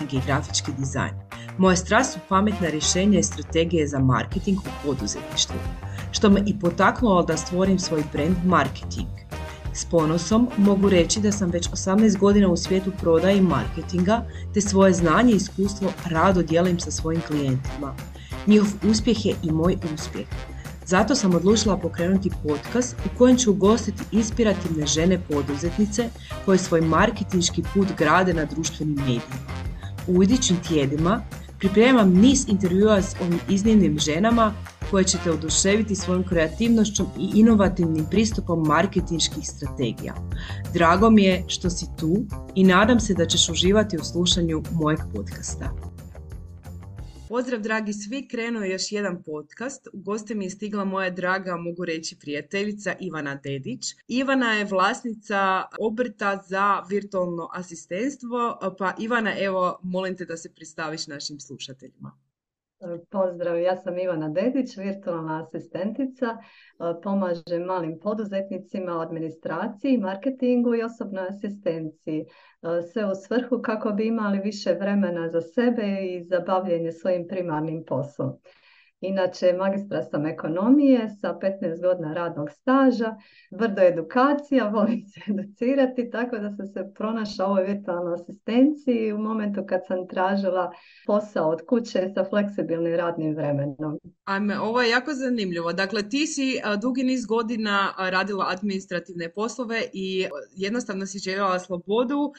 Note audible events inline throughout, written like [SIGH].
i grafički dizajn. Moja strast su pametna rješenja i strategije za marketing u poduzetništvu, što me i potaknulo da stvorim svoj brand marketing. S ponosom mogu reći da sam već 18 godina u svijetu prodaje i marketinga, te svoje znanje i iskustvo rado dijelim sa svojim klijentima. Njihov uspjeh je i moj uspjeh. Zato sam odlučila pokrenuti podcast u kojem ću ugostiti inspirativne žene poduzetnice koje svoj marketinški put grade na društvenim medijima. U idućim tjedima pripremam niz intervjua s ovim iznimnim ženama koje ćete oduševiti svojom kreativnošću i inovativnim pristupom marketinških strategija. Drago mi je što si tu i nadam se da ćeš uživati u slušanju mojeg podcasta. Pozdrav dragi svi, krenuo je još jedan podcast. U goste mi je stigla moja draga, mogu reći prijateljica Ivana Dedić. Ivana je vlasnica obrta za virtualno asistentstvo, pa Ivana, evo, molim te da se pristaviš našim slušateljima. Pozdrav, ja sam Ivana Dedić, virtualna asistentica. Pomažem malim poduzetnicima u administraciji, marketingu i osobnoj asistenciji. Sve u svrhu kako bi imali više vremena za sebe i za bavljenje svojim primarnim poslom. Inače, magistra sam ekonomije sa 15 godina radnog staža, brdo edukacija, [LAUGHS] volim se educirati, tako da sam se pronašla u ovoj virtualnoj asistenciji u momentu kad sam tražila posao od kuće sa fleksibilnim radnim vremenom. Ajme, ovo je jako zanimljivo. Dakle, ti si dugi niz godina radila administrativne poslove i jednostavno si željela slobodu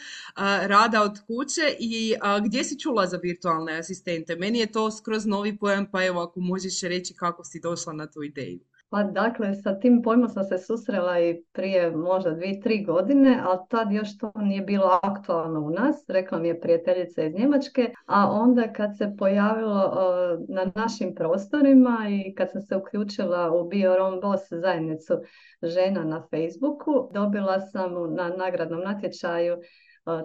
rada od kuće i gdje si čula za virtualne asistente? Meni je to skroz novi pojam, pa evo ako možeš reći kako si došla na tu ideju. Pa dakle, sa tim pojmom sam se susrela i prije možda dvije, tri godine, ali tad još to nije bilo aktualno u nas, rekla mi je prijateljica iz Njemačke, a onda kad se pojavilo na našim prostorima i kad sam se uključila u Bio Rom Boss zajednicu žena na Facebooku, dobila sam na nagradnom natječaju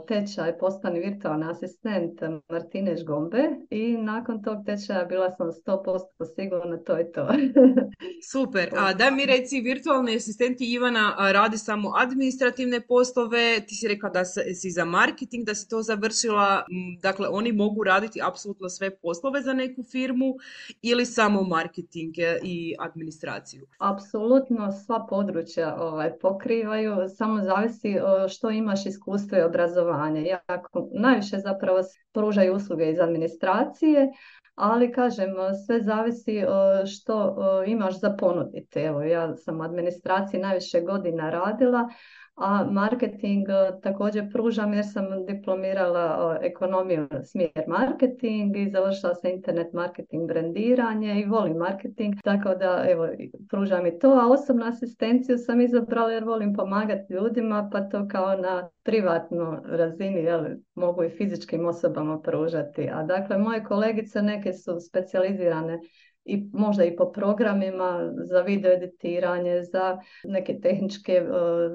tečaj postani virtualni asistent Martine Žgombe i nakon tog tečaja bila sam 100% sigurna to je to. [LAUGHS] Super. A da mi reci, virtualni asistenti Ivana radi samo administrativne poslove, ti si rekla da si za marketing, da si to završila, dakle oni mogu raditi apsolutno sve poslove za neku firmu ili samo marketing i administraciju? Apsolutno sva područja ovaj, pokrivaju, samo zavisi što imaš iskustvo i obrazovanje obrazovanje. Jako, najviše zapravo pružaju usluge iz administracije, ali kažem, sve zavisi što imaš za ponuditi. Evo, ja sam u administraciji najviše godina radila, a marketing e, također pružam jer sam diplomirala ekonomiju smjer marketing i završila sam internet marketing brandiranje i volim marketing, tako da evo pružam i to, a osobnu asistenciju sam izabrala jer volim pomagati ljudima pa to kao na privatno razini jel, mogu i fizičkim osobama pružati. A dakle moje kolegice neke su specijalizirane i možda i po programima za video editiranje, za neke tehničke e,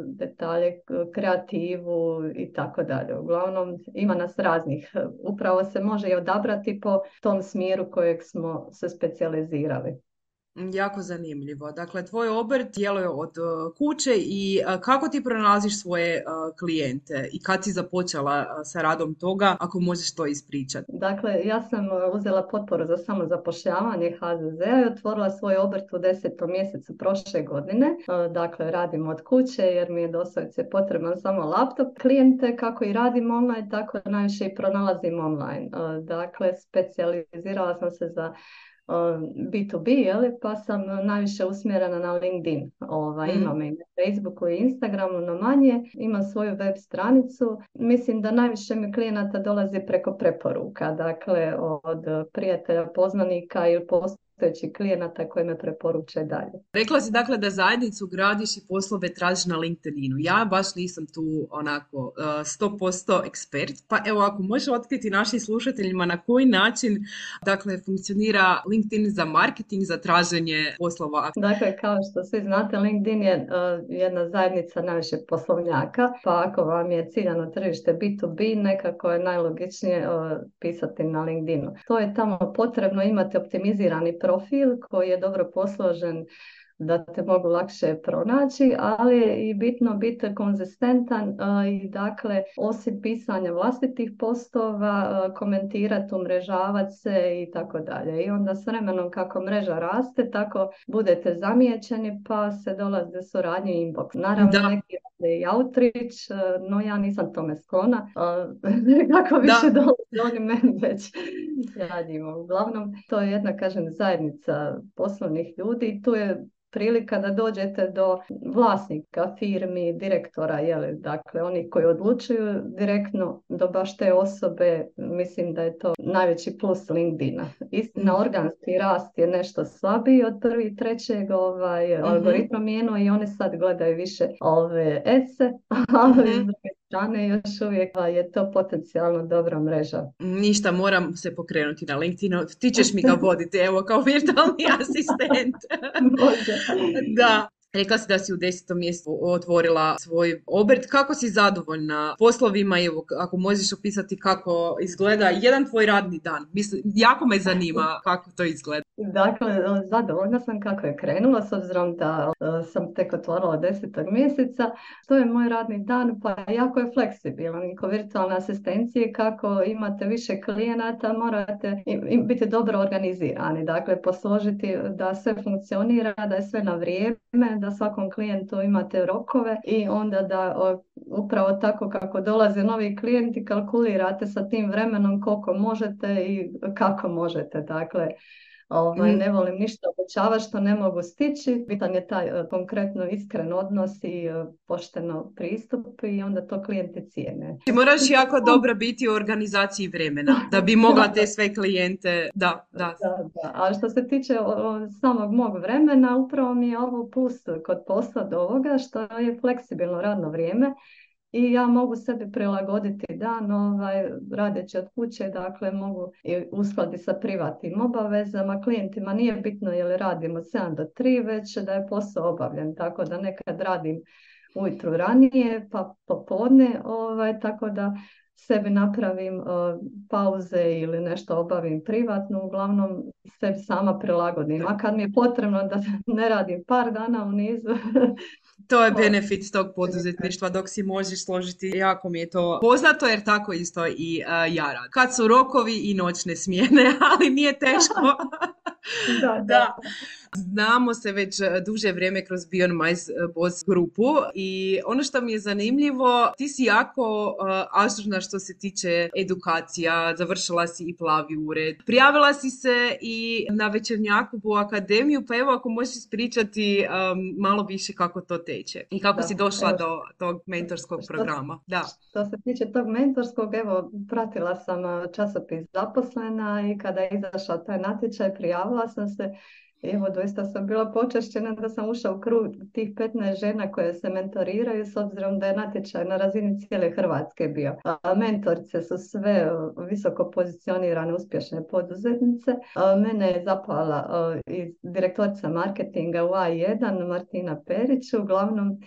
detalje, kreativu i tako dalje. Uglavnom ima nas raznih. Upravo se može i odabrati po tom smjeru kojeg smo se specijalizirali. Jako zanimljivo. Dakle, tvoj obrt djeluje od e, kuće i e, kako ti pronalaziš svoje e, klijente i kad si započela sa radom toga, ako možeš to ispričati? Dakle, ja sam uzela potporu za samozapošljavanje HZZ-a i otvorila svoj obrt u desetom mjesecu prošle godine. Dakle, radim od kuće jer mi je doslovce potreban samo laptop. Klijente kako i radim online, tako najviše i pronalazim online. Dakle, specijalizirala sam se za B2B, jeli, pa sam najviše usmjerena na LinkedIn. Ova, mm. Imam i na Facebooku i Instagramu, no manje. Imam svoju web stranicu. Mislim da najviše mi klijenata dolazi preko preporuka, dakle od prijatelja, poznanika ili post postojećih klijenata koji me preporuče dalje. Rekla si dakle da zajednicu gradiš i poslove tražiš na LinkedInu. Ja baš nisam tu onako 100% uh, ekspert, pa evo ako može otkriti našim slušateljima na koji način dakle funkcionira LinkedIn za marketing, za traženje poslova. Dakle, kao što svi znate, LinkedIn je uh, jedna zajednica najviše poslovnjaka, pa ako vam je ciljano tržište B2B, nekako je najlogičnije uh, pisati na LinkedInu. To je tamo potrebno imati optimizirani profil koji je dobro posložen da te mogu lakše pronaći, ali je i bitno biti konzistentan i dakle osim pisanja vlastitih postova, komentirati, umrežavati se i tako dalje. I onda s vremenom kako mreža raste, tako budete zamijećeni pa se dolaze suradnje inbox. Naravno da. neki i outreach, no ja nisam tome sklona. [LAUGHS] Kako više dolaze, oni meni već radimo. Uglavnom, to je jedna, kažem, zajednica poslovnih ljudi i tu je prilika da dođete do vlasnika firmi, direktora, jeli, dakle oni koji odlučuju direktno do baš te osobe, mislim da je to najveći plus LinkedIna. Istina, mm. organski rast je nešto slabiji od prvi trećeg, ovaj, mm algoritma i oni sad gledaju više ove ese, [LAUGHS] ali mm strane još uvijek je to potencijalno dobra mreža. Ništa, moram se pokrenuti na LinkedInu. Ti ćeš mi ga voditi, evo, kao virtualni [LAUGHS] asistent. [LAUGHS] Može. da. Rekla si da si u desetom mjestu otvorila svoj obrt. Kako si zadovoljna poslovima? Evo, ako možeš opisati kako izgleda jedan tvoj radni dan. Mislim, jako me zanima kako to izgleda. Dakle, zadovoljna sam kako je krenula, s obzirom da e, sam tek otvorila desetog mjeseca. To je moj radni dan, pa jako je fleksibilan. Ko virtualne asistencije, kako imate više klijenata, morate biti dobro organizirani. Dakle, posložiti da sve funkcionira, da je sve na vrijeme, da svakom klijentu imate rokove i onda da upravo tako kako dolaze novi klijenti kalkulirate sa tim vremenom koliko možete i kako možete. Dakle, Ovaj, mm. Ne volim ništa obećavati što ne mogu stići. Bitan je taj uh, konkretno iskren odnos i uh, pošteno pristup i onda to klijenti cijene. Ti moraš jako dobro biti u organizaciji vremena da bi mogla te sve klijente... Da, da. da, da. A što se tiče samog mog vremena, upravo mi je ovo plus kod posla do ovoga što je fleksibilno radno vrijeme i ja mogu sebi prilagoditi dan ovaj, radeći od kuće, dakle mogu uskladiti sa privatnim obavezama. Klijentima nije bitno je li radimo 7 do 3, već da je posao obavljen, tako da nekad radim ujutru ranije, pa popodne, ovaj, tako da sebi napravim uh, pauze ili nešto obavim privatno, uglavnom sebi sama prilagodim. A kad mi je potrebno da ne radim par dana u nizu, [LAUGHS] To je benefit tog poduzetništva dok si možeš složiti. Jako mi je to poznato jer tako isto i uh, ja radim. Kad su rokovi i noćne smjene, [LAUGHS] ali nije teško. [LAUGHS] [LAUGHS] da, da. Znamo se već e, duže vrijeme kroz Beyond My e, Boss grupu i ono što mi je zanimljivo, ti si jako uh, ažurna što se tiče edukacija, završila si i plavi ured. Prijavila si se i na večernjaku u akademiju, pa evo ako možeš ispričati malo više kako to teče i kako si došla do tog mentorskog programa. Da. Što se tiče tog mentorskog, evo, pratila sam časopis zaposlena i kada je izašao taj natječaj, prijavila sam se Evo, doista sam bila počašćena da sam ušla u krug tih 15 žena koje se mentoriraju s obzirom da je natječaj na razini cijele Hrvatske bio. Mentorice su sve visoko pozicionirane uspješne poduzetnice. Mene je zapala i direktorica marketinga u A1 Martina Perić. Uglavnom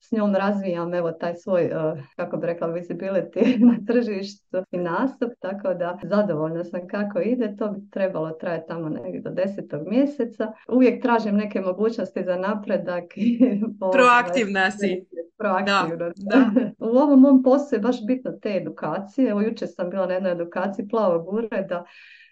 s njom razvijam evo taj svoj, eh, kako bi rekla, visibility [LAUGHS] na tržištu i nastup, tako da zadovoljna sam kako ide, to bi trebalo trajati tamo negdje do desetog mjeseca. Uvijek tražim neke mogućnosti za napredak. [LAUGHS] Proaktivna si. Proaktivno. Da, [LAUGHS] U ovom mom poslu je baš bitno te edukacije. Evo jučer sam bila na jednoj edukaciji plavog ureda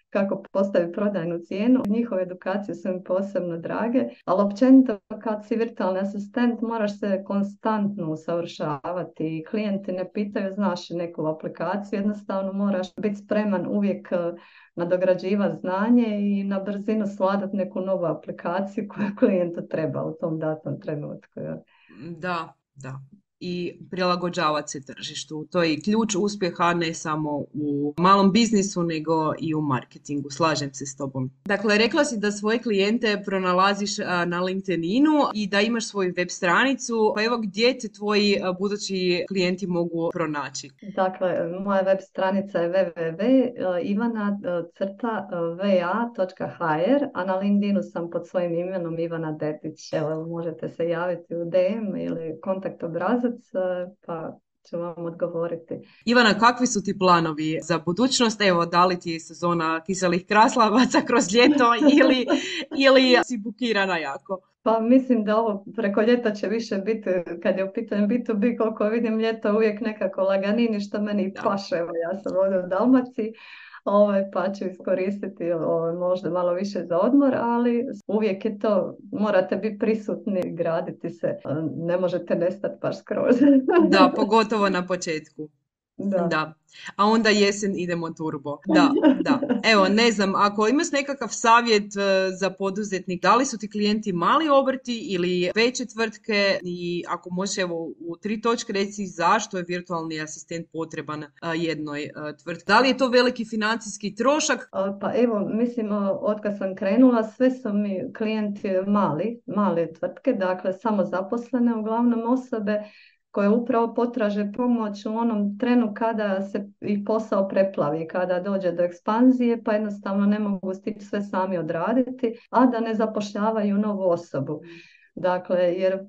kako postavi prodajnu cijenu. Njihove edukacije su mi posebno drage, ali općenito kad si virtualni asistent moraš se konstantno usavršavati. Klijenti ne pitaju znaš neku aplikaciju, jednostavno moraš biti spreman uvijek eh, nadograđivati znanje i na brzinu sladati neku novu aplikaciju [LAUGHS] koju klijentu treba u tom datom trenutku. Da, da i prilagođavati se tržištu. To je ključ uspjeha ne samo u malom biznisu nego i u marketingu. Slažem se s tobom. Dakle, rekla si da svoje klijente pronalaziš na LinkedInu i da imaš svoju web stranicu. Pa evo gdje te tvoji budući klijenti mogu pronaći? Dakle, moja web stranica je www.ivana.va.hr a na LinkedInu sam pod svojim imenom Ivana Detić. Evo, možete se javiti u DM ili kontakt obrazac Pa ću vam odgovoriti. Ivana, kakvi su ti planovi za budućnost? Evo, da li ti je sezona kiselih kraslavaca kroz ljeto [LAUGHS] ili, ili si bukirana jako? Pa mislim da ovo preko ljeta će više biti, kad je u pitanju B2B, koliko vidim ljeto uvijek nekako laganini, što meni paše, evo ja sam ovdje u Dalmaciji, ovaj, pa ću iskoristiti ovaj, možda malo više za odmor, ali uvijek je to, morate biti prisutni, graditi se, ne možete nestati baš skroz. da, pogotovo na početku. Da. da. A onda jesen idemo turbo. Da, da. Evo, ne znam, ako imaš nekakav savjet e, za poduzetnik, da li su ti klijenti mali obrti ili veće tvrtke i ako možeš evo u tri točke reći zašto je virtualni asistent potreban e, jednoj e, tvrtki. Da li je to veliki financijski trošak? Pa evo, mislim, od kad sam krenula, sve su mi klijenti mali, male tvrtke, dakle samo zaposlene uglavnom osobe koje upravo potraže pomoć u onom trenu kada se i posao preplavi, kada dođe do ekspanzije, pa jednostavno ne mogu stići sve sami odraditi, a da ne zapošljavaju novu osobu. Dakle, jer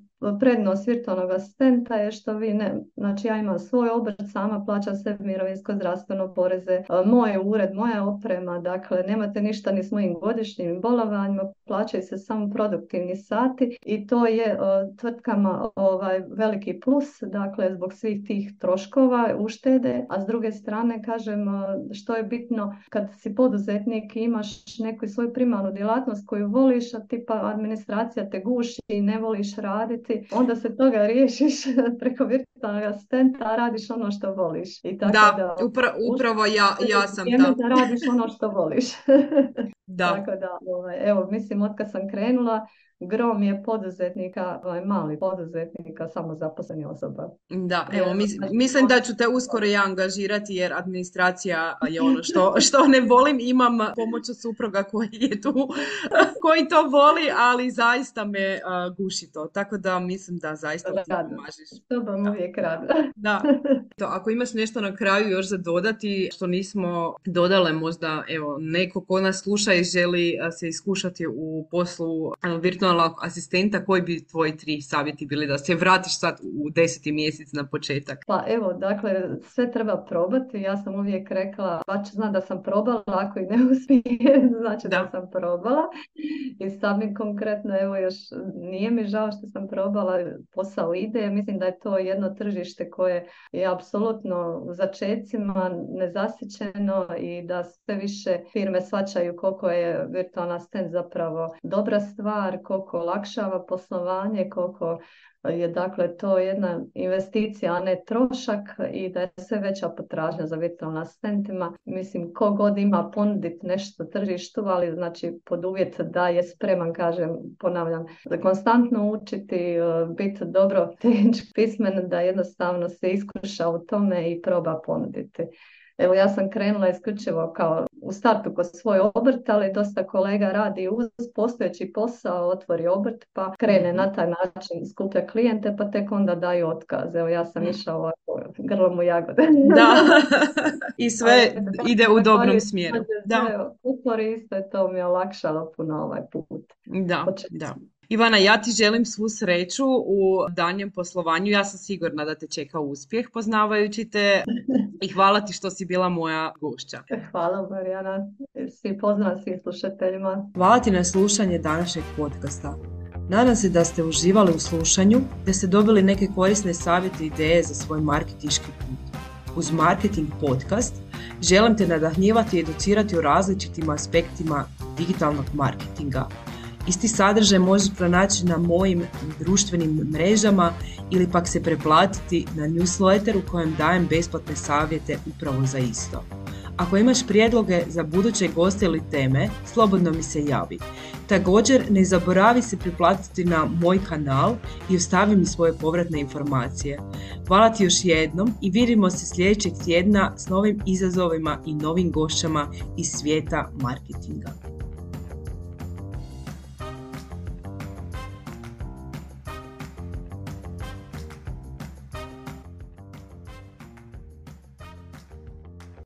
prednost virtualnog asistenta je što vi ne, znači ja imam svoj obrt, sama plaća sve mirovinsko, zdravstveno poreze, e, moj ured, moja oprema, dakle nemate ništa ni s mojim godišnjim bolovanjima, plaćaju se samo produktivni sati i to je e, tvrtkama ovaj veliki plus, dakle zbog svih tih troškova, uštede, a s druge strane kažem e, što je bitno kad si poduzetnik i imaš neku svoju primarnu djelatnost koju voliš, a tipa administracija te guši i ne voliš raditi, onda se toga riješiš [LAUGHS] preko virtualnog asistenta, radiš ono što voliš. I tako da, da upravo ja, ja sam ta. Da radiš ono što voliš. [LAUGHS] da. tako da, ovaj, evo, mislim, od kad sam krenula, grom je poduzetnika, ovaj, mali poduzetnika, samo zaposleni osoba. Da, evo, znači, mislim da ću te uskoro ja angažirati jer administracija je ono što, [LAUGHS] što ne volim. Imam pomoć od supruga koji je tu, [LAUGHS] koji to voli, ali zaista me guši to. Tako da mislim da zaista ti pomažeš. To vam uvijek rada. da. [LAUGHS] To, ako imaš nešto na kraju još za dodati, što nismo dodale možda, evo, neko ko nas sluša i želi se iskušati u poslu virtualnog asistenta, koji bi tvoji tri savjeti bili da se vratiš sad u deseti mjesec na početak? Pa evo, dakle, sve treba probati. Ja sam uvijek rekla, pa će zna da sam probala, ako i ne [LAUGHS] uspije, znači da. sam probala. I sad mi konkretno, evo još, nije mi žao što sam probala, posao ide. Mislim da je to jedno tržište koje je apsolutno u začecima nezasićeno i da sve više firme svačaju koliko je virtualna asistent zapravo dobra stvar, koliko olakšava poslovanje, koliko je dakle to jedna investicija, a ne trošak i da je sve veća potražnja za virtualnim asistentima. Mislim, ko god ima ponuditi nešto tržištu, ali znači pod uvjet da je spreman, kažem, ponavljam, da konstantno učiti, e, biti dobro tehnički pismen, da jednostavno se iskuša u tome i proba ponuditi. Evo ja sam krenula isključivo kao u startu kod svoj obrt, ali dosta kolega radi uz postojeći posao, otvori obrt pa krene na taj način, skuplja klijente pa tek onda daju otkaz. Evo ja sam mm. išla ovako grlom u jagode. Da, [LAUGHS] [LAUGHS] i sve ide u dobrom smjeru. Da. Utvori isto je to mi je olakšalo puno ovaj put. Da, da. Ivana, ja ti želim svu sreću u danjem poslovanju. Ja sam sigurna da te čeka uspjeh poznavajući te [LAUGHS] i hvala ti što si bila moja gošća. Hvala Marijana. Svi pozdrav svim slušateljima. Hvala ti na slušanje današnjeg podcasta. Nadam se da ste uživali u slušanju, da ste dobili neke korisne savjete i ideje za svoj marketički put. Uz Marketing podcast želim te nadahnjivati i educirati o različitim aspektima digitalnog marketinga Isti sadržaj možeš pronaći na mojim društvenim mrežama ili pak se preplatiti na newsletter u kojem dajem besplatne savjete upravo za isto. Ako imaš prijedloge za buduće goste ili teme, slobodno mi se javi. Također ne zaboravi se priplatiti na moj kanal i ostavi mi svoje povratne informacije. Hvala ti još jednom i vidimo se sljedećeg tjedna s novim izazovima i novim gošćama iz svijeta marketinga.